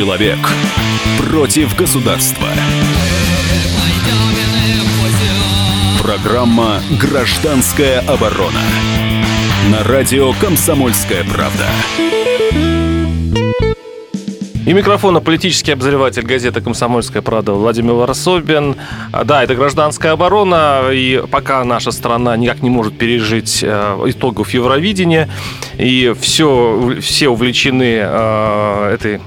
Человек против государства. Программа «Гражданская оборона» на радио «Комсомольская правда». И микрофона политический обозреватель газеты «Комсомольская правда» Владимир Варсобин. А, да, это гражданская оборона, и пока наша страна никак не может пережить э, итогов Евровидения, и все, все увлечены э, этой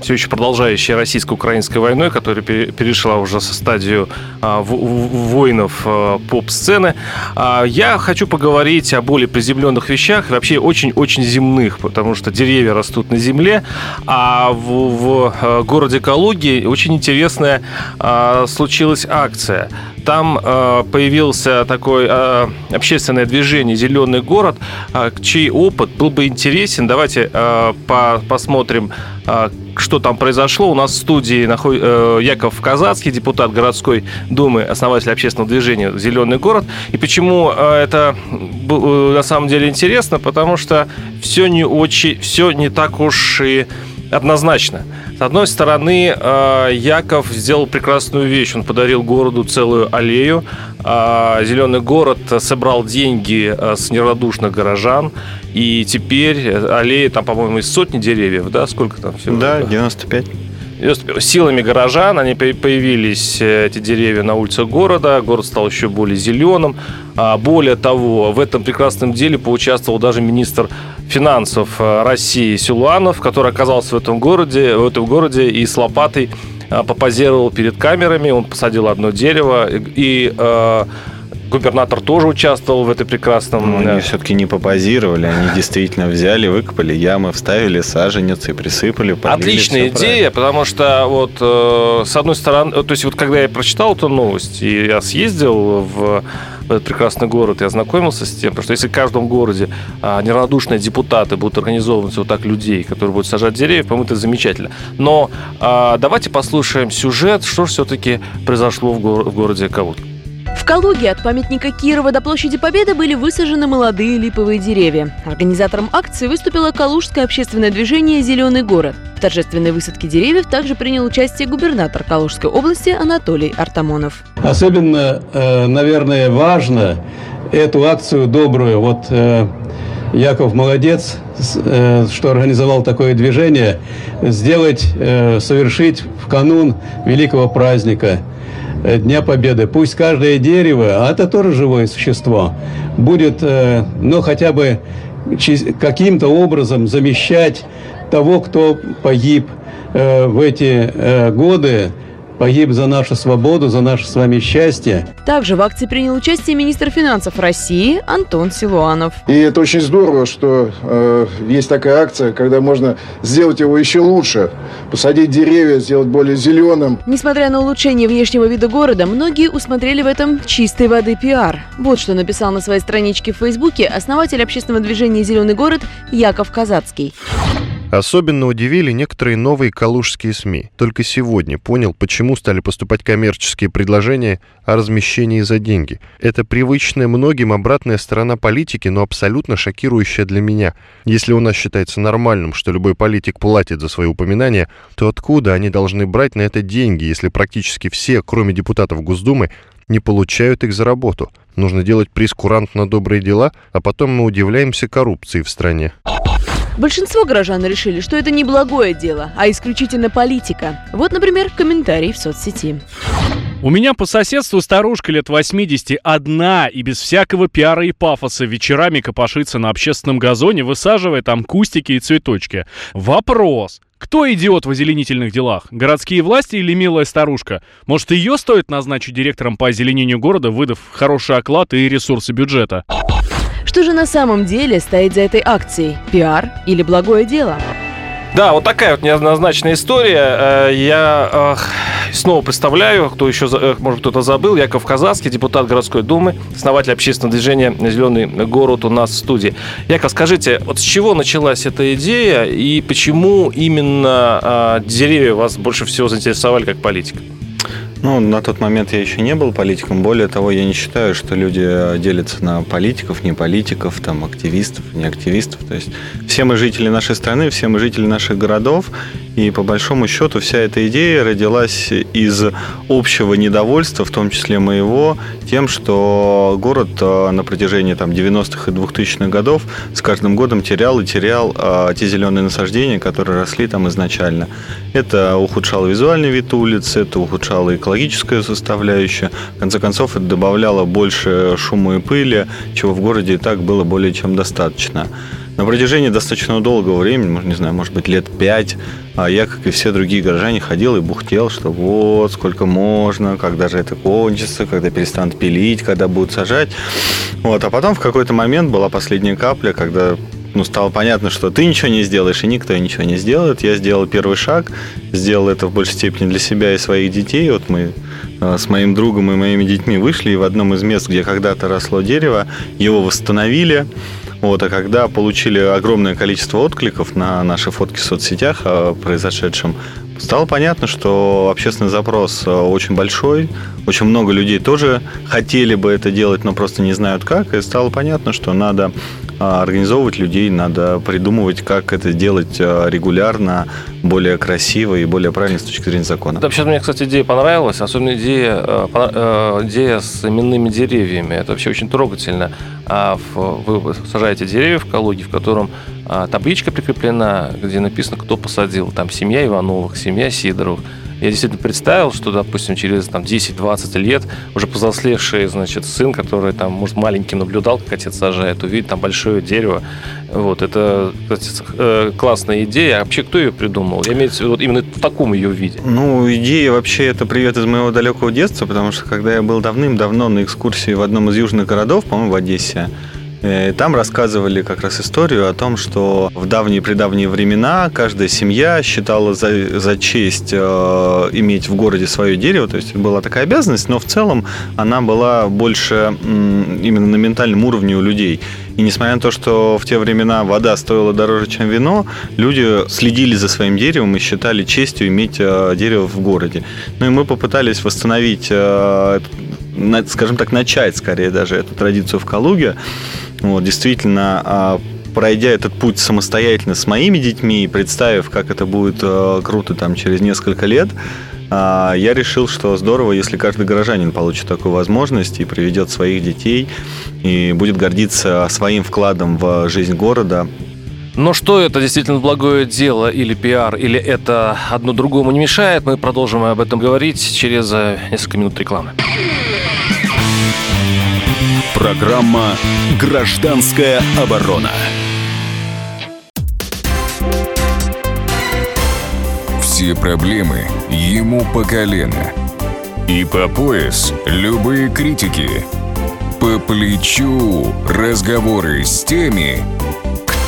все еще продолжающей российско-украинской войной, которая перешла уже со стадию а, воинов а, поп-сцены. А, я хочу поговорить о более приземленных вещах, вообще очень-очень земных, потому что деревья растут на земле, а в, в городе Калуги очень интересная случилась акция. Там э, появился такое э, общественное движение «Зеленый город», э, чей опыт был бы интересен. Давайте э, по посмотрим, э, что там произошло. У нас в студии наход... Э, Яков Казацкий, депутат городской думы, основатель общественного движения «Зеленый город». И почему э, это э, на самом деле интересно? Потому что все не очень, все не так уж и однозначно. С одной стороны, Яков сделал прекрасную вещь. Он подарил городу целую аллею. Зеленый город собрал деньги с нерадушных горожан. И теперь аллея, там, по-моему, из сотни деревьев, да? Сколько там всего? Да, 95 силами горожан. Они появились, э, эти деревья на улицах города, город стал еще более зеленым. А более того, в этом прекрасном деле поучаствовал даже министр финансов э, России Силуанов, который оказался в этом городе, в этом городе и с лопатой э, попозировал перед камерами, он посадил одно дерево и, и губернатор тоже участвовал в этой прекрасном... Но ну, они все-таки не попозировали, они действительно взяли, выкопали ямы, вставили саженец и присыпали, полили, Отличная идея, потому что вот э, с одной стороны, то есть вот когда я прочитал эту новость, и я съездил в этот прекрасный город, я ознакомился с тем, потому что если в каждом городе а, неравнодушные депутаты будут организовывать вот так людей, которые будут сажать деревья, по-моему, это замечательно. Но а, давайте послушаем сюжет, что же все-таки произошло в, го- в городе Калуги. Калуге от памятника Кирова до площади Победы были высажены молодые липовые деревья. Организатором акции выступило Калужское общественное движение «Зеленый город». В торжественной высадке деревьев также принял участие губернатор Калужской области Анатолий Артамонов. Особенно, э, наверное, важно эту акцию добрую. Вот э, Яков молодец, э, что организовал такое движение, сделать, совершить в канун великого праздника – Дня Победы. Пусть каждое дерево, а это тоже живое существо, будет, э, ну, хотя бы каким-то образом замещать того, кто погиб э, в эти годы погиб за нашу свободу, за наше с вами счастье. Также в акции принял участие министр финансов России Антон Силуанов. И это очень здорово, что э, есть такая акция, когда можно сделать его еще лучше, посадить деревья, сделать более зеленым. Несмотря на улучшение внешнего вида города, многие усмотрели в этом чистой воды пиар. Вот что написал на своей страничке в Фейсбуке основатель общественного движения «Зеленый город» Яков Казацкий. Особенно удивили некоторые новые калужские СМИ. Только сегодня понял, почему стали поступать коммерческие предложения о размещении за деньги. Это привычная многим обратная сторона политики, но абсолютно шокирующая для меня. Если у нас считается нормальным, что любой политик платит за свои упоминания, то откуда они должны брать на это деньги, если практически все, кроме депутатов Госдумы, не получают их за работу? Нужно делать прескурант на добрые дела, а потом мы удивляемся коррупции в стране. Большинство горожан решили, что это не благое дело, а исключительно политика. Вот, например, комментарий в соцсети. У меня по соседству старушка лет 80, одна и без всякого пиара и пафоса вечерами копошится на общественном газоне, высаживая там кустики и цветочки. Вопрос. Кто идиот в озеленительных делах? Городские власти или милая старушка? Может, ее стоит назначить директором по озеленению города, выдав хороший оклад и ресурсы бюджета? Что же на самом деле стоит за этой акцией? Пиар или благое дело? Да, вот такая вот неоднозначная история. Э, я снова представляю, кто еще, может, кто-то забыл, Яков Казацкий, депутат городской думы, основатель общественного движения «Зеленый город» у нас в студии. Яков, скажите, вот с чего началась эта идея и почему именно а, деревья вас больше всего заинтересовали как политика? Ну, на тот момент я еще не был политиком. Более того, я не считаю, что люди э, делятся на политиков, не политиков, там, активистов, не активистов. То есть все мы жители нашей страны, все мы жители наших городов. И по большому счету вся эта идея родилась из общего недовольства, в том числе моего, тем, что город э, на протяжении там, 90-х и 2000-х годов с каждым годом терял и терял а, те зеленые насаждения, которые росли там изначально. Это ухудшало визуальный вид улиц, это ухудшало экологическую составляющую. В конце концов, это добавляло больше шума и пыли, чего в городе и так было более чем достаточно. На протяжении достаточно долгого времени, не знаю, может быть, лет пять, а я, как и все другие горожане, ходил и бухтел, что вот, сколько можно, когда же это кончится, когда перестанут пилить, когда будут сажать. Вот, а потом в какой-то момент была последняя капля, когда ну, стало понятно, что ты ничего не сделаешь, и никто ничего не сделает. Я сделал первый шаг, сделал это в большей степени для себя и своих детей. Вот мы э, с моим другом и моими детьми вышли, и в одном из мест, где когда-то росло дерево, его восстановили. Вот, а когда получили огромное количество откликов на наши фотки в соцсетях о произошедшем, стало понятно, что общественный запрос э, очень большой, очень много людей тоже хотели бы это делать, но просто не знают как, и стало понятно, что надо а, организовывать людей, надо придумывать, как это делать а, регулярно, более красиво и более правильно с точки зрения закона. Да, вообще мне, кстати, идея понравилась, особенно идея, э, идея с именными деревьями. Это вообще очень трогательно. А вы сажаете деревья в Калуге, в котором а, табличка прикреплена, где написано, кто посадил. Там семья Ивановых, семья Сидоровых я действительно представил, что, допустим, через там, 10-20 лет уже повзрослевший, значит, сын, который там, может, маленьким наблюдал, как отец сажает, увидит там большое дерево. Вот, это, кстати, э, классная идея. А вообще, кто ее придумал? Я имею в виду вот именно в таком ее виде. Ну, идея вообще это привет из моего далекого детства, потому что когда я был давным-давно на экскурсии в одном из южных городов, по-моему, в Одессе, там рассказывали как раз историю о том, что в давние-предавние времена каждая семья считала за, за честь э, иметь в городе свое дерево, то есть была такая обязанность, но в целом она была больше м, именно на ментальном уровне у людей. И несмотря на то, что в те времена вода стоила дороже, чем вино, люди следили за своим деревом и считали честью иметь э, дерево в городе. Ну и мы попытались восстановить, э, скажем так, начать скорее даже эту традицию в Калуге. Вот, действительно, а, пройдя этот путь самостоятельно с моими детьми и представив, как это будет э, круто там через несколько лет, а, я решил, что здорово, если каждый горожанин получит такую возможность и приведет своих детей и будет гордиться своим вкладом в жизнь города. Но что это действительно благое дело или пиар, или это одно другому не мешает, мы продолжим об этом говорить через э, несколько минут рекламы. Программа «Гражданская оборона». Все проблемы ему по колено. И по пояс любые критики. По плечу разговоры с теми,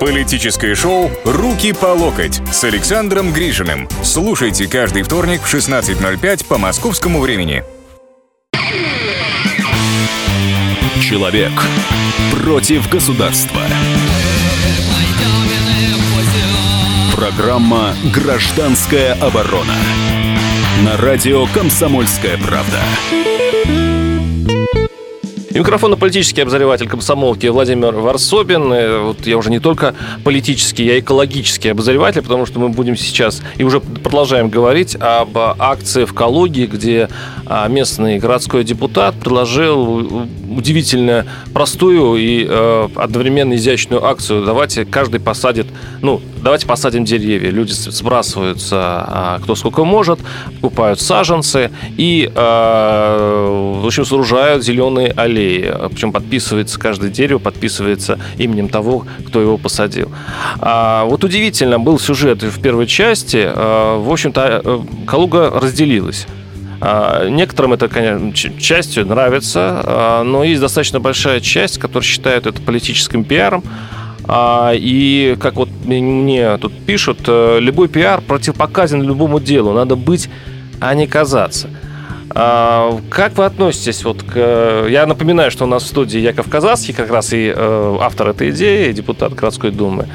Политическое шоу «Руки по локоть» с Александром Гришиным. Слушайте каждый вторник в 16.05 по московскому времени. Человек против государства. Программа «Гражданская оборона». На радио «Комсомольская правда». И микрофон политический обозреватель комсомолки Владимир Варсобин. Э, вот я уже не только политический, я экологический обозреватель, потому что мы будем сейчас и уже продолжаем говорить об акции в Калуге, где а, местный городской депутат предложил удивительно простую и э, одновременно изящную акцию. Давайте каждый посадит, ну, давайте посадим деревья. Люди сбрасываются а, кто сколько может, покупают саженцы и, э, в общем, сооружают зеленые аллеи. Причем подписывается каждое дерево, подписывается именем того, кто его посадил. А, вот удивительно был сюжет в первой части. А, в общем-то, Калуга разделилась. А, некоторым это, конечно, частью нравится, а, но есть достаточно большая часть, которая считает это политическим пиаром. А, и как вот мне тут пишут, э, любой пиар противопоказан любому делу. Надо быть, а не казаться. Как вы относитесь вот к... Я напоминаю, что у нас в студии Яков Казахский, как раз и э, автор этой идеи, депутат городской думы.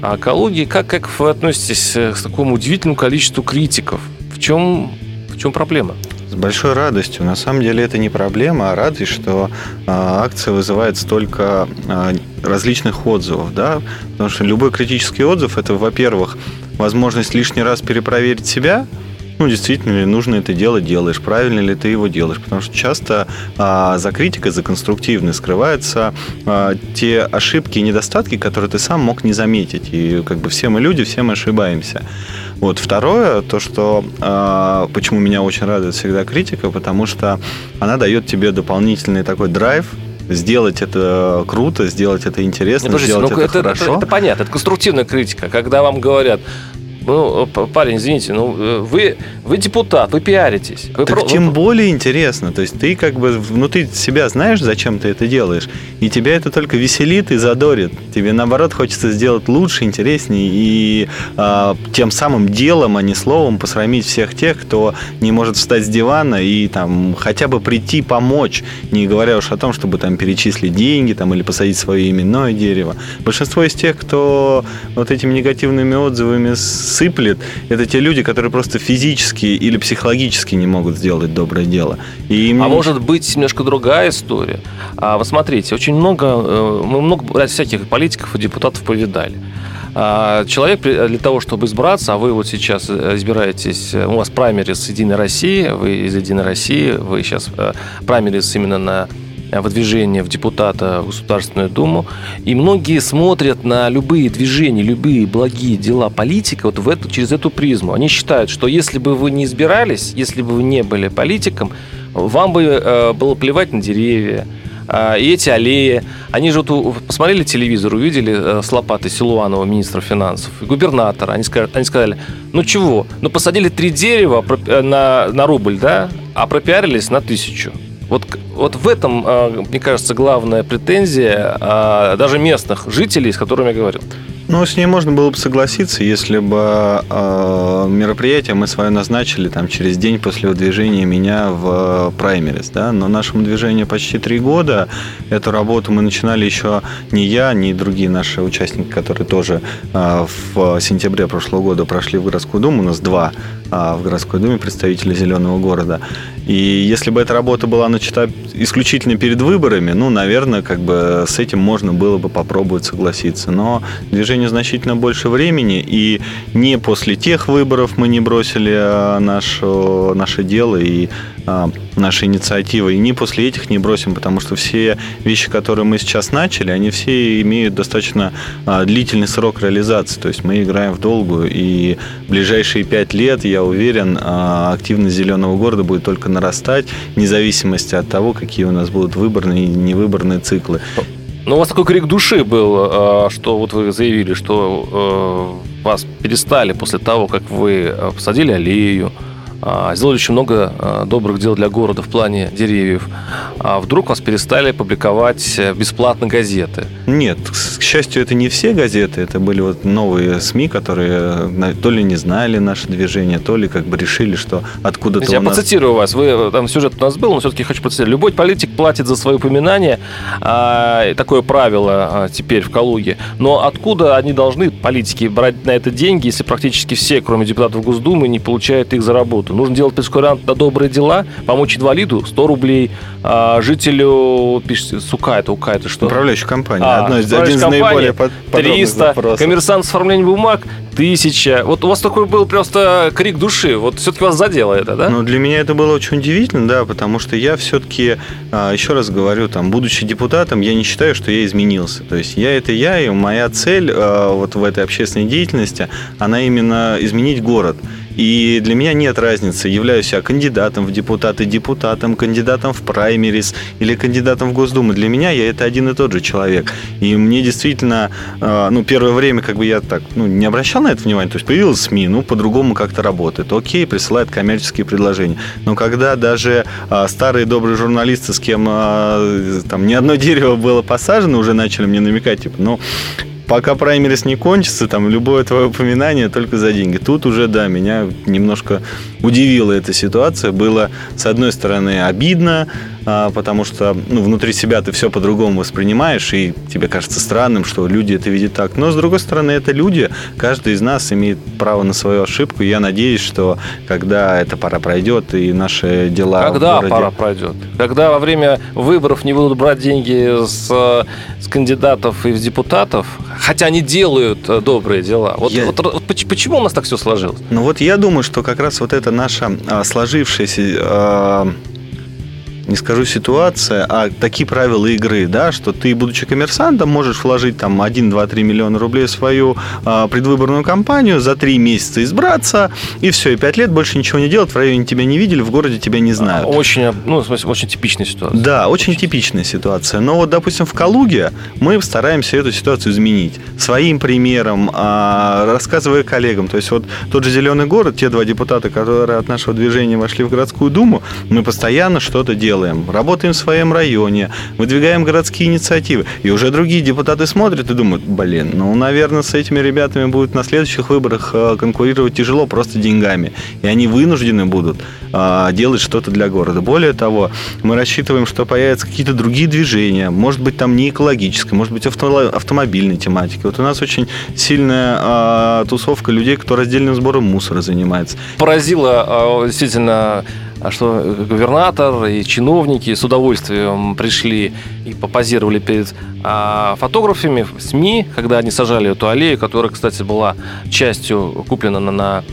А Калуги, как, как вы относитесь к такому удивительному количеству критиков? В чем, в чем проблема? С большой радостью. На самом деле это не проблема, а радость, что э, акция вызывает столько э, различных отзывов, да, потому что любой критический отзыв это, во-первых, возможность лишний раз перепроверить себя, ну, действительно ли нужно это делать, делаешь, правильно ли ты его делаешь. Потому что часто а, за критикой, за конструктивной скрываются а, те ошибки и недостатки, которые ты сам мог не заметить. И как бы все мы люди, все мы ошибаемся. Вот второе, то, что а, почему меня очень радует всегда критика, потому что она дает тебе дополнительный такой драйв, сделать это круто, сделать это интересно, Нет, сделать ну, это, это хорошо. Это, это понятно, это конструктивная критика, когда вам говорят, ну, парень, извините, ну, э, вы, вы депутат, вы пиаритесь. Вы так про... тем более интересно. То есть ты как бы внутри себя знаешь, зачем ты это делаешь, и тебя это только веселит и задорит. Тебе, наоборот, хочется сделать лучше, интереснее, и а, тем самым делом, а не словом посрамить всех тех, кто не может встать с дивана и там хотя бы прийти помочь, не говоря уж о том, чтобы там перечислить деньги там, или посадить свое именное дерево. Большинство из тех, кто вот этими негативными отзывами сыплет, это те люди, которые просто физически или психологически не могут сделать доброе дело. И им... А может быть немножко другая история. А, вы смотрите, очень много, э, мы много всяких политиков и депутатов повидали. А, человек для того, чтобы избраться, а вы вот сейчас э, избираетесь, у вас праймерис Единой России, вы из Единой России, вы сейчас э, праймерис именно на Э, выдвижение в депутата в Государственную Думу. И многие смотрят на любые движения, любые благие дела политика вот в эту, через эту призму. Они считают, что если бы вы не избирались, если бы вы не были политиком, вам бы э, было плевать на деревья, э, и эти аллеи, они же вот посмотрели телевизор, увидели э, с лопатой Силуанова, министра финансов, и губернатора. Они сказали, они сказали, ну чего, ну посадили три дерева на, на рубль, да, а пропиарились на тысячу. Вот, вот в этом, а, мне кажется, главная претензия а, даже местных жителей, с которыми я говорил. Ну, с ней можно было бы согласиться, если бы э, мероприятие мы свое назначили там через день после выдвижения меня в праймерис, да, но нашему движению почти три года. Эту работу мы начинали еще не я, не другие наши участники, которые тоже э, в сентябре прошлого года прошли в городскую думу, у нас два в городской думе представителя Зеленого города. И если бы эта работа была начата исключительно перед выборами, ну, наверное, как бы с этим можно было бы попробовать согласиться. Но движение значительно больше времени, и не после тех выборов мы не бросили а, наше, наше дело и а, наши инициативы, и не после этих не бросим, потому что все вещи, которые мы сейчас начали, они все имеют достаточно а, длительный срок реализации, то есть мы играем в долгую, и в ближайшие пять лет, я уверен, активность зеленого города будет только нарастать, вне зависимости от того, какие у нас будут выборные и невыборные циклы. Ну, у вас такой крик души был, а, что вот вы заявили, что э, вас перестали после того, как вы э, посадили аллею, а, сделали очень много а, добрых дел для города в плане деревьев. А вдруг вас перестали публиковать э, бесплатно газеты? Нет, к счастью, это не все газеты, это были вот новые СМИ, которые э, то ли не знали наше движение, то ли как бы решили, что откуда-то Я нас... процитирую вас, вы, э, там сюжет у нас был, но все-таки хочу процитировать. Любой политик платит за свои упоминания, а, такое правило а, теперь в Калуге, но откуда они должны, политики, брать на это деньги, если практически все, кроме депутатов Госдумы, не получают их за работу? Работу. Нужно делать прескурант на добрые дела, помочь инвалиду 100 рублей, а жителю, Сука, это УК, это что? Управляющая компания. А, Одно из, один из наиболее под, 300, запросов. коммерсант с оформлением бумаг тысяча. Вот у вас такой был просто крик души. Вот все-таки вас задело это, да? Ну, для меня это было очень удивительно, да, потому что я все-таки, а, еще раз говорю, там, будучи депутатом, я не считаю, что я изменился. То есть я это я, и моя цель а, вот в этой общественной деятельности, она именно изменить город. И для меня нет разницы, являюсь я кандидатом в депутаты, депутатом, кандидатом в праймерис или кандидатом в Госдуму. Для меня я это один и тот же человек. И мне действительно, э, ну, первое время как бы я так, ну, не обращал на это внимания. То есть появилась СМИ, ну, по-другому как-то работает. Окей, присылают коммерческие предложения. Но когда даже э, старые добрые журналисты, с кем э, там ни одно дерево было посажено, уже начали мне намекать, типа, ну, пока праймерис не кончится, там любое твое упоминание только за деньги. Тут уже, да, меня немножко удивила эта ситуация. Было, с одной стороны, обидно, потому что ну, внутри себя ты все по-другому воспринимаешь, и тебе кажется странным, что люди это видят так. Но, с другой стороны, это люди, каждый из нас имеет право на свою ошибку. Я надеюсь, что когда эта пора пройдет, и наши дела... Когда городе... пора пройдет? Когда во время выборов не будут брать деньги с, с кандидатов и с депутатов, хотя они делают э, добрые дела. Вот, я... вот, вот почему у нас так все сложилось? Ну вот я думаю, что как раз вот это наша а, сложившаяся а, не скажу ситуация, а такие правила игры, да, что ты, будучи коммерсантом, можешь вложить там 1, 2, 3 миллиона рублей в свою а, предвыборную кампанию, за 3 месяца избраться, и все, и 5 лет больше ничего не делать, в районе тебя не видели, в городе тебя не знают. Очень, ну, в смысле, очень типичная ситуация. Да, очень, очень типичная ситуация. Но вот, допустим, в Калуге мы стараемся эту ситуацию изменить. Своим примером, а, рассказывая коллегам. То есть вот тот же «Зеленый город», те два депутата, которые от нашего движения вошли в городскую думу, мы постоянно что-то делаем делаем, работаем в своем районе, выдвигаем городские инициативы. И уже другие депутаты смотрят и думают, блин, ну, наверное, с этими ребятами будет на следующих выборах э, конкурировать тяжело просто деньгами. И они вынуждены будут э, делать что-то для города. Более того, мы рассчитываем, что появятся какие-то другие движения, может быть, там не экологическое, может быть, авто, автомобильной тематики. Вот у нас очень сильная э, тусовка людей, кто раздельным сбором мусора занимается. Поразило действительно что губернатор и чиновники с удовольствием пришли и попозировали перед а, фотографами в СМИ, когда они сажали эту аллею, которая, кстати, была частью куплена на, на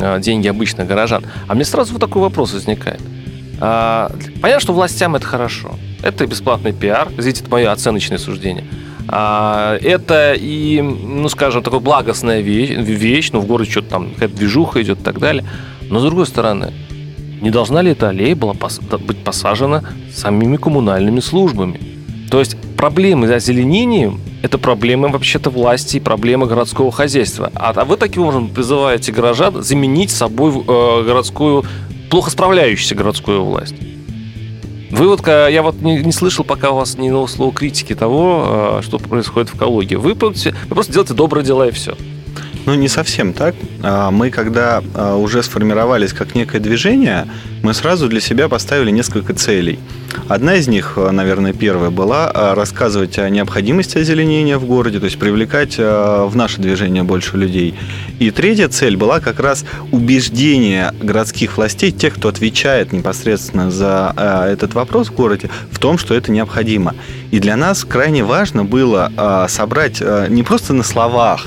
а, деньги обычных горожан. А мне сразу вот такой вопрос возникает. А, понятно, что властям это хорошо. Это бесплатный пиар, извините, это мое оценочное суждение. А, это и, ну, скажем, такая благостная вещь, вещь ну, в городе что-то там, какая-то движуха идет и так далее. Но, с другой стороны, не должна ли эта аллея была пос- быть посажена самими коммунальными службами? То есть проблемы с озеленением – это проблемы вообще-то власти и проблемы городского хозяйства. А, а вы таким образом призываете горожан заменить собой э, городскую, плохо справляющуюся городскую власть. Вы вот, я вот не, не слышал пока у вас ни одного слова критики того, э, что происходит в Калуге. Вы, вы просто делаете добрые дела и все. Ну, не совсем так. А, мы, когда а, уже сформировались как некое движение, мы сразу для себя поставили несколько целей. Одна из них, а, наверное, первая была рассказывать о необходимости озеленения в городе, то есть привлекать в наше движение больше людей. И третья цель была как раз убеждение городских властей, тех, кто отвечает непосредственно за этот вопрос в городе, в том, что это необходимо. И для нас крайне важно было собрать не просто на словах,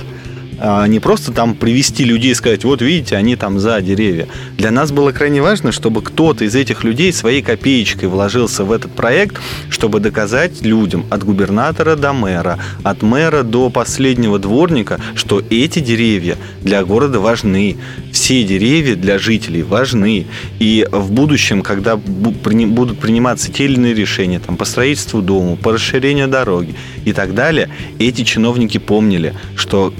не просто там привести людей и сказать, вот видите, они там за деревья. Для нас было крайне важно, чтобы кто-то из этих людей своей копеечкой вложился в этот проект, чтобы доказать людям от губернатора до мэра, от мэра до последнего дворника, что эти деревья для города важны. Все деревья для жителей важны. И в будущем, когда будут приниматься те или иные решения там, по строительству дома, по расширению дороги и так далее, эти чиновники помнили, что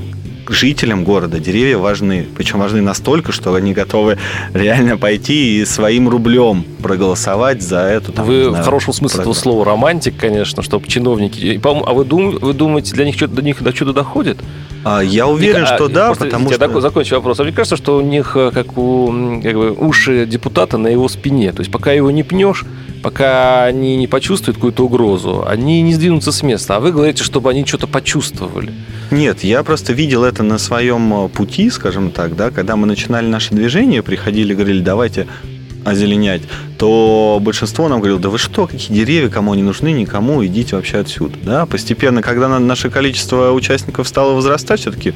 жителям города деревья важны. Причем важны настолько, что они готовы реально пойти и своим рублем проголосовать за эту... Там, вы знаю, в хорошем смысле программу. этого слова романтик, конечно, чтобы чиновники... А вы, дум, вы думаете, для них что до них до чуда доходит? А, я уверен, Мне, что а, да, просто, потому я что... Я закончу вопрос. А мне кажется, что у них, э, как у как бы, уши депутата на его спине. То есть пока его не пнешь, пока они не почувствуют какую-то угрозу, они не сдвинутся с места. А вы говорите, чтобы они что-то почувствовали. Нет, я просто видел это на своем э, пути, скажем так, да, когда мы начинали наше движение, приходили, говорили, давайте озеленять, то большинство нам говорило, да вы что, какие деревья, кому они нужны, никому, идите вообще отсюда. Да? Постепенно, когда наше количество участников стало возрастать, все-таки,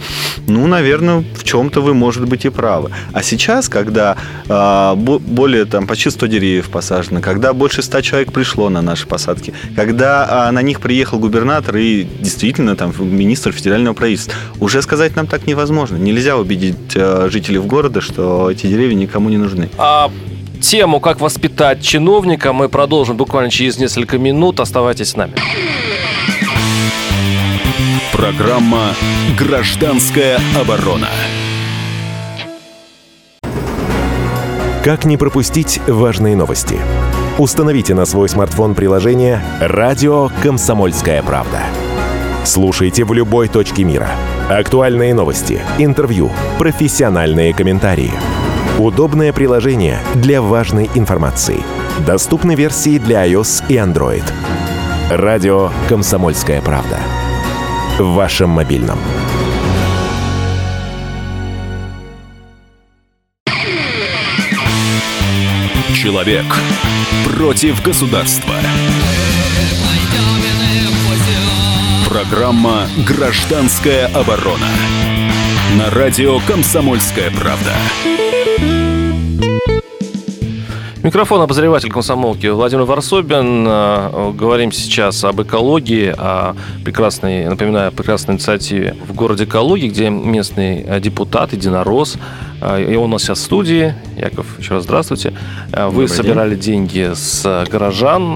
ну, наверное, в чем-то вы, может быть, и правы. А сейчас, когда э, более, там, почти 100 деревьев посажено, когда больше 100 человек пришло на наши посадки, когда э, на них приехал губернатор и действительно там министр федерального правительства, уже сказать нам так невозможно. Нельзя убедить э, жителей города, что эти деревья никому не нужны. А тему «Как воспитать чиновника» мы продолжим буквально через несколько минут. Оставайтесь с нами. Программа «Гражданская оборона». Как не пропустить важные новости? Установите на свой смартфон приложение «Радио Комсомольская правда». Слушайте в любой точке мира. Актуальные новости, интервью, профессиональные комментарии – Удобное приложение для важной информации. Доступны версии для iOS и Android. Радио «Комсомольская правда». В вашем мобильном. Человек против государства. Программа «Гражданская оборона». На радио «Комсомольская правда». Микрофон обозреватель комсомолки Владимир Варсобин. Э, говорим сейчас об экологии, о прекрасной, напоминаю, прекрасной инициативе в городе Калуги, где местный э, депутат, единорос, и он у нас сейчас в студии. Яков, еще раз здравствуйте. Вы Добрый собирали день. деньги с горожан.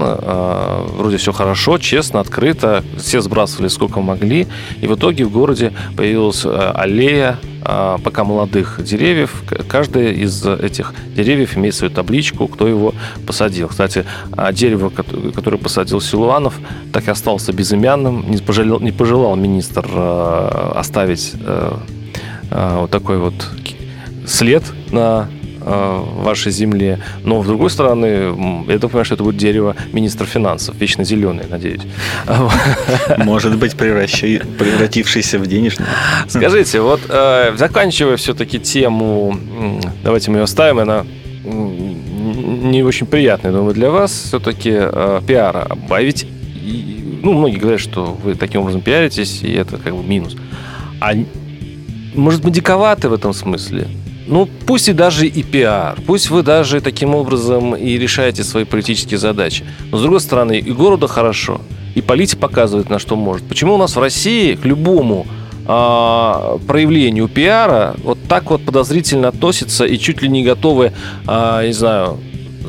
Вроде все хорошо, честно, открыто. Все сбрасывали сколько могли. И в итоге в городе появилась аллея а, пока молодых деревьев. Каждый из этих деревьев имеет свою табличку, кто его посадил. Кстати, а, дерево, которое посадил Силуанов, так и остался безымянным. Не пожалел, не пожелал министр а, оставить вот такой вот след на Э, вашей земле. Но, с другой стороны, я так понимаю, что это будет дерево министра финансов, вечно зеленый, надеюсь. Может быть, превратившийся в денежный. Скажите, вот э, заканчивая все-таки тему, давайте мы ее оставим, она не очень приятная, думаю, для вас все-таки э, пиара. А ведь, ну, многие говорят, что вы таким образом пиаритесь, и это как бы минус. А может быть, диковаты в этом смысле? Ну, пусть и даже и пиар, пусть вы даже таким образом и решаете свои политические задачи. Но, с другой стороны, и города хорошо, и политик показывает, на что может. Почему у нас в России к любому а, проявлению пиара вот так вот подозрительно относятся и чуть ли не готовы, а, не знаю,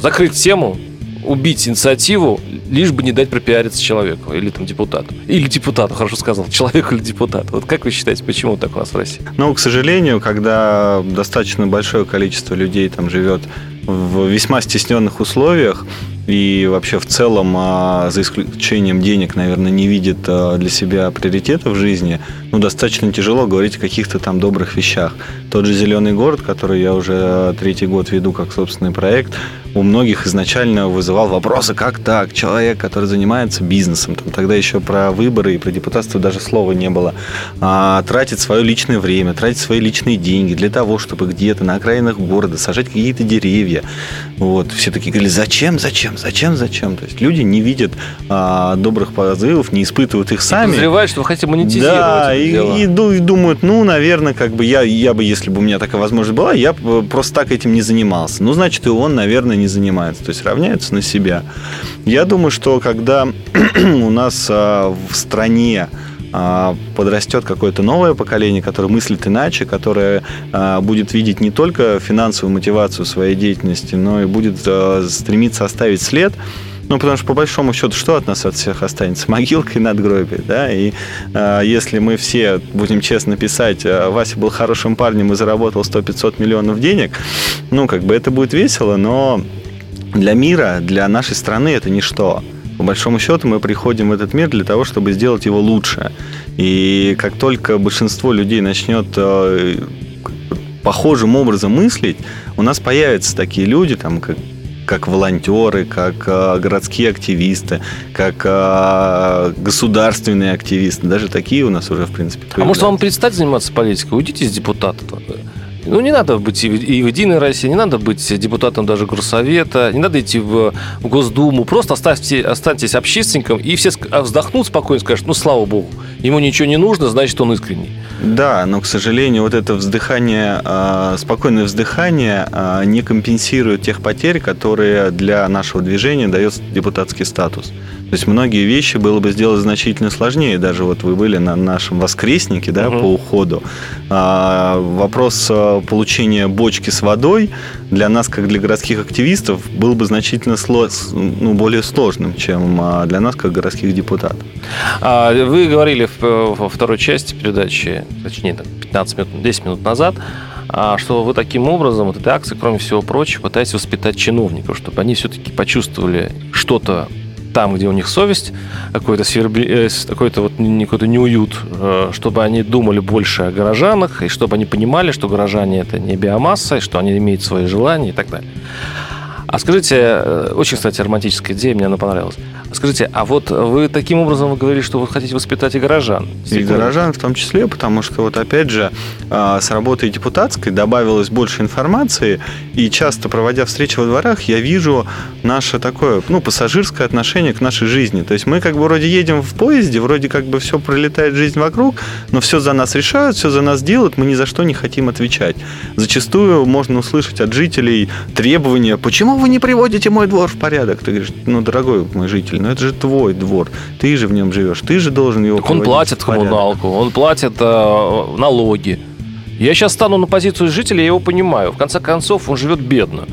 закрыть тему, убить инициативу, лишь бы не дать пропиариться человеку или там депутату. Или депутату, хорошо сказал, человеку или депутату. Вот как вы считаете, почему так у нас в России? Ну, к сожалению, когда достаточно большое количество людей там живет в весьма стесненных условиях, и вообще в целом, а, за исключением денег, наверное, не видит а, для себя приоритета в жизни, ну, достаточно тяжело говорить о каких-то там добрых вещах. Тот же «Зеленый город», который я уже третий год веду как собственный проект, у многих изначально вызывал вопросы, как так, человек, который занимается бизнесом, там тогда еще про выборы и про депутатство даже слова не было, а, тратит свое личное время, тратит свои личные деньги для того, чтобы где-то на окраинах города сажать какие-то деревья. Вот. Все такие говорили, зачем, зачем, зачем, зачем? То есть люди не видят а, добрых позывов, не испытывают их сами. И подозревают, что вы хотите монетизировать Да, и, и, и думают, ну, наверное, как бы я, я бы, если бы у меня такая возможность была, я просто так этим не занимался. Ну, значит, и он, наверное, не занимается, то есть равняются на себя. Я думаю, что когда у нас а, в стране а, подрастет какое-то новое поколение, которое мыслит иначе, которое а, будет видеть не только финансовую мотивацию своей деятельности, но и будет стремиться оставить след, ну, потому что, по большому счету, что от нас от всех останется? Могилка и надгробие, да? И э, если мы все будем честно писать, Вася был хорошим парнем и заработал 100-500 миллионов денег, ну, как бы это будет весело, но для мира, для нашей страны это ничто. По большому счету мы приходим в этот мир для того, чтобы сделать его лучше. И как только большинство людей начнет э, похожим образом мыслить, у нас появятся такие люди, там, как как волонтеры, как э, городские активисты, как э, государственные активисты. Даже такие у нас уже, в принципе, появляются. А может вам перестать заниматься политикой? Уйдите из депутата Ну, не надо быть и в и Единой России, не надо быть депутатом даже Горсовета, не надо идти в, Госдуму. Просто оставьте, останьтесь общественником, и все а вздохнут спокойно, скажут, ну, слава богу, ему ничего не нужно, значит, он искренний. Да, но, к сожалению, вот это вздыхание, а, спокойное вздыхание а, не компенсирует тех потерь, которые для нашего движения дает депутатский статус. То есть многие вещи было бы сделать значительно сложнее. Даже вот вы были на нашем воскреснике да, Мгм. по уходу. А, Вопрос а, получения бочки с водой для нас, как для городских активистов, был бы значительно сло- ну, более сложным, чем а, для нас, как городских депутатов. А, Вы говорили во второй части передачи, точнее, так, 15 минут, 10 минут назад, а, что вы таким образом, вот этой акцией, кроме всего прочего, пытаетесь воспитать чиновников, чтобы они все-таки почувствовали что-то там, где у них совесть, какой-то свербли- э, какой-то вот какой-то неуют, э, чтобы они думали больше о горожанах, и чтобы они понимали, что горожане это не биомасса, и что они имеют свои желания и так далее. А скажите, э, очень, кстати, романтическая идея, мне она понравилась. А Скажите, а вот вы таким образом вы говорили, что вы хотите воспитать и горожан? И горожан в том числе, потому что вот опять же а, с работой депутатской добавилось больше информации, и часто проводя встречи во дворах, я вижу наше такое, ну, пассажирское отношение к нашей жизни. То есть мы как бы вроде едем в поезде, вроде как бы все пролетает жизнь вокруг, но все за нас решают, все за нас делают, мы ни за что не хотим отвечать. Зачастую можно услышать от жителей требования, почему вы не приводите мой двор в порядок? Ты говоришь, ну, дорогой мой житель, ну это же твой двор, ты же в нем живешь, ты же должен его Так он платит в порядок». коммуналку, он платит э, налоги. Я сейчас стану на позицию жителя, я его понимаю. В конце концов, он живет бедно.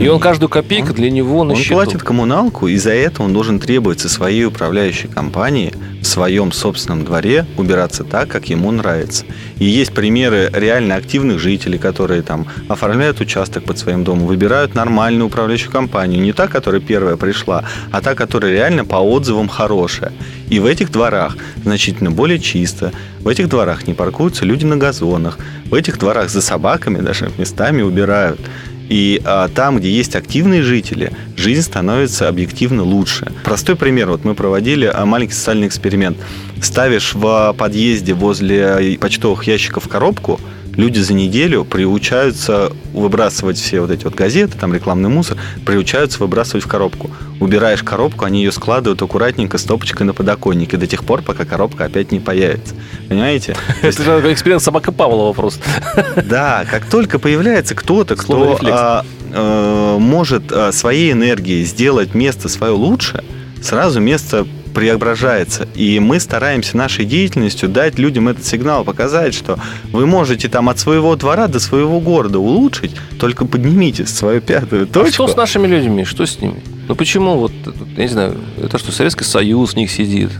И он каждую копейку для него на Он счету. платит коммуналку, и за это он должен требовать со своей управляющей компании в своем собственном дворе убираться так, как ему нравится. И есть примеры реально активных жителей, которые там оформляют участок под своим домом, выбирают нормальную управляющую компанию, не та, которая первая пришла, а та, которая реально по отзывам хорошая. И в этих дворах значительно более чисто, в этих дворах не паркуются люди на газонах, в этих дворах за собаками даже местами убирают. И а, там, где есть активные жители, жизнь становится объективно лучше. Простой пример. Вот мы проводили а, маленький социальный эксперимент. Ставишь в подъезде возле почтовых ящиков коробку, люди за неделю приучаются выбрасывать все вот эти вот газеты, там рекламный мусор, приучаются выбрасывать в коробку. Убираешь коробку, они ее складывают аккуратненько стопочкой на подоконнике до тех пор, пока коробка опять не появится. Понимаете? Это же эксперимент собака Павлова просто. да, как только появляется кто-то, кто а, э, может а, своей энергией сделать место свое лучше, сразу место преображается. И мы стараемся нашей деятельностью дать людям этот сигнал, показать, что вы можете там от своего двора до своего города улучшить, только поднимите свою пятую А точку. что с нашими людьми? Что с ними? Ну почему вот, я не знаю, это что, Советский Союз в них сидит?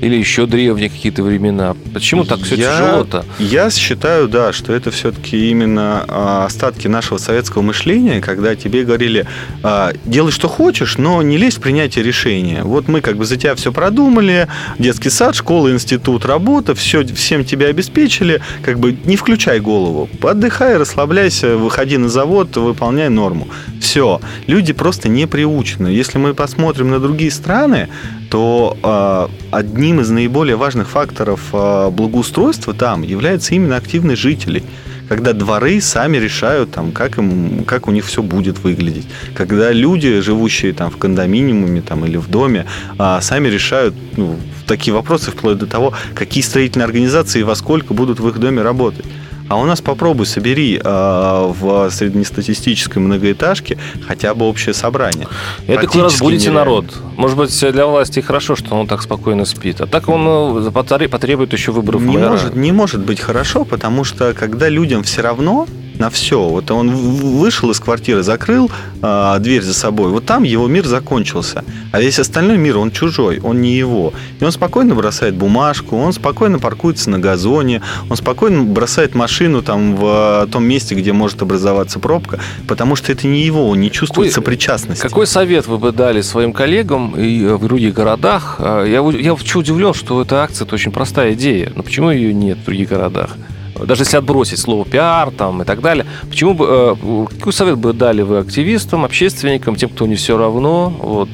Или еще древние какие-то времена? Почему так все Я- тяжело-то? Я считаю, да, что это все-таки именно а, остатки нашего советского мышления, когда тебе говорили, а, делай что хочешь, но не лезь в принятие решения. Вот мы как бы за тебя все продумали, детский сад, школа, институт, работа, все, всем тебя обеспечили, как бы не включай голову, отдыхай, расслабляйся, выходи на завод, выполняй норму. Все, люди просто не приучены. Если мы посмотрим на другие страны, то а, одним из наиболее важных факторов а, благоустройства там является именно активность жителей. Когда дворы сами решают, там, как, им, как у них все будет выглядеть. Когда люди, живущие там, в кондоминиуме там, или в доме, а, сами решают ну, такие вопросы, вплоть до того, какие строительные организации и во сколько будут в их доме работать. А у нас попробуй собери а, в среднестатистической многоэтажке хотя бы общее собрание. Это вы Практически разбудите нереально. народ. Может быть, для власти хорошо, что он так спокойно спит. А так он э, потре- потребует еще выборов Не мэра. может, не может быть хорошо, потому что когда людям все равно на все, вот он вышел из квартиры, закрыл а, дверь за собой, вот там его мир закончился. А весь остальной мир, он чужой, он не его. И он спокойно бросает бумажку, он спокойно паркуется на газоне, он спокойно бросает машину там в том месте, где может образоваться пробка, потому что это не его, он не чувствует Какой- сопричастности. Какой совет вы бы дали своим коллегам и э, в других городах? А, Я, я удивлен, что эта акция это очень простая идея. Но почему ее нет в других городах? Даже если отбросить слово пиар там и так далее, почему бы э, какой совет бы дали вы активистам, общественникам, тем, кто не все равно, вот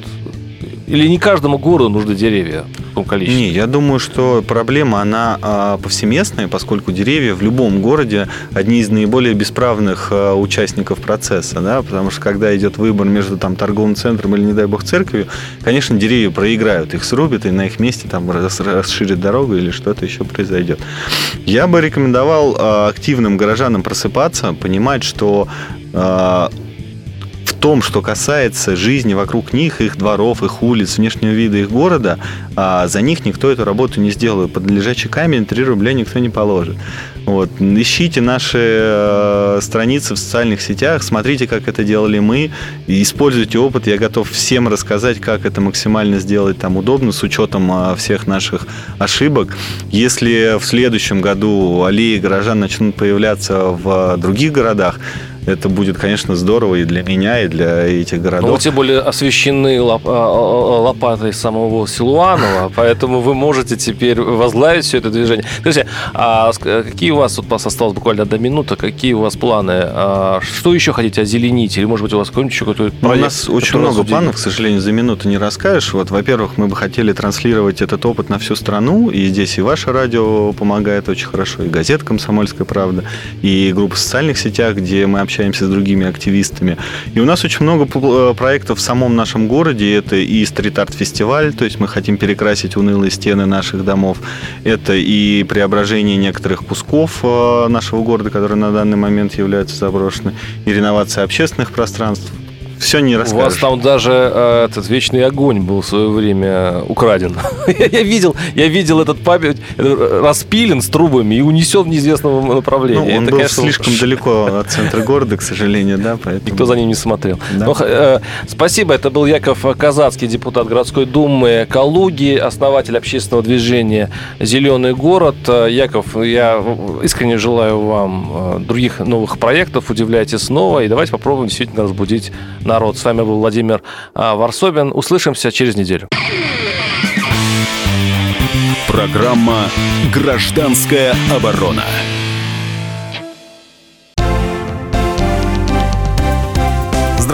или не каждому городу нужны деревья? Таком количестве? Не, я думаю, что проблема, она а, повсеместная, поскольку деревья в любом городе одни из наиболее бесправных а, участников процесса, да, потому что когда идет выбор между там торговым центром или, не дай бог, церковью, конечно, деревья проиграют, их срубят, и на их месте там расширит дорогу или что-то еще произойдет. Я бы рекомендовал а, активным горожанам просыпаться, понимать, что том, что касается жизни вокруг них, их дворов, их улиц, внешнего вида их города, а за них никто эту работу не сделает. Под лежачий камень 3 рубля никто не положит. Вот. Ищите наши э, страницы в социальных сетях, смотрите, как это делали мы, используйте опыт. Я готов всем рассказать, как это максимально сделать там удобно, с учетом э, всех наших ошибок. Если в следующем году аллеи горожан начнут появляться в других городах, это будет, конечно, здорово и для меня, и для этих городов. Ну, тем более освещены лоп, а, а, а, лопатой самого Силуанова, поэтому вы можете теперь возглавить все это движение. Скажите, а какие у вас, вот у вас осталось буквально одна минута, какие у вас планы? Что еще хотите озеленить? Или, может быть, у вас какой-нибудь еще какой-то проект? Ну, у нас очень много планов, к сожалению, за минуту не расскажешь. Вот, во-первых, мы бы хотели транслировать этот опыт на всю страну, и здесь и ваше радио помогает очень хорошо, и газета «Комсомольская правда», и группа в социальных сетях, где мы общаемся общаемся с другими активистами. И у нас очень много э, проектов в самом нашем городе. Это и стрит-арт-фестиваль, то есть мы хотим перекрасить унылые стены наших домов. Это и преображение некоторых кусков э, нашего города, которые на данный момент являются заброшены, и реновация общественных пространств все не расскажешь. У вас там даже э, этот вечный огонь был в свое время украден. я видел, я видел этот память э, распилен с трубами и унесен в неизвестном направлении. Ну, он Это, был конечно, слишком далеко от центра города, к сожалению, да, поэтому... Никто за ним не смотрел. Да. Ну, э, спасибо, это был Яков Казацкий, депутат городской думы Калуги, основатель общественного движения «Зеленый город». Э, Яков, я искренне желаю вам других новых проектов, удивляйте снова, и давайте попробуем действительно разбудить народ. С вами был Владимир а, Варсобин. Услышимся через неделю. Программа «Гражданская оборона».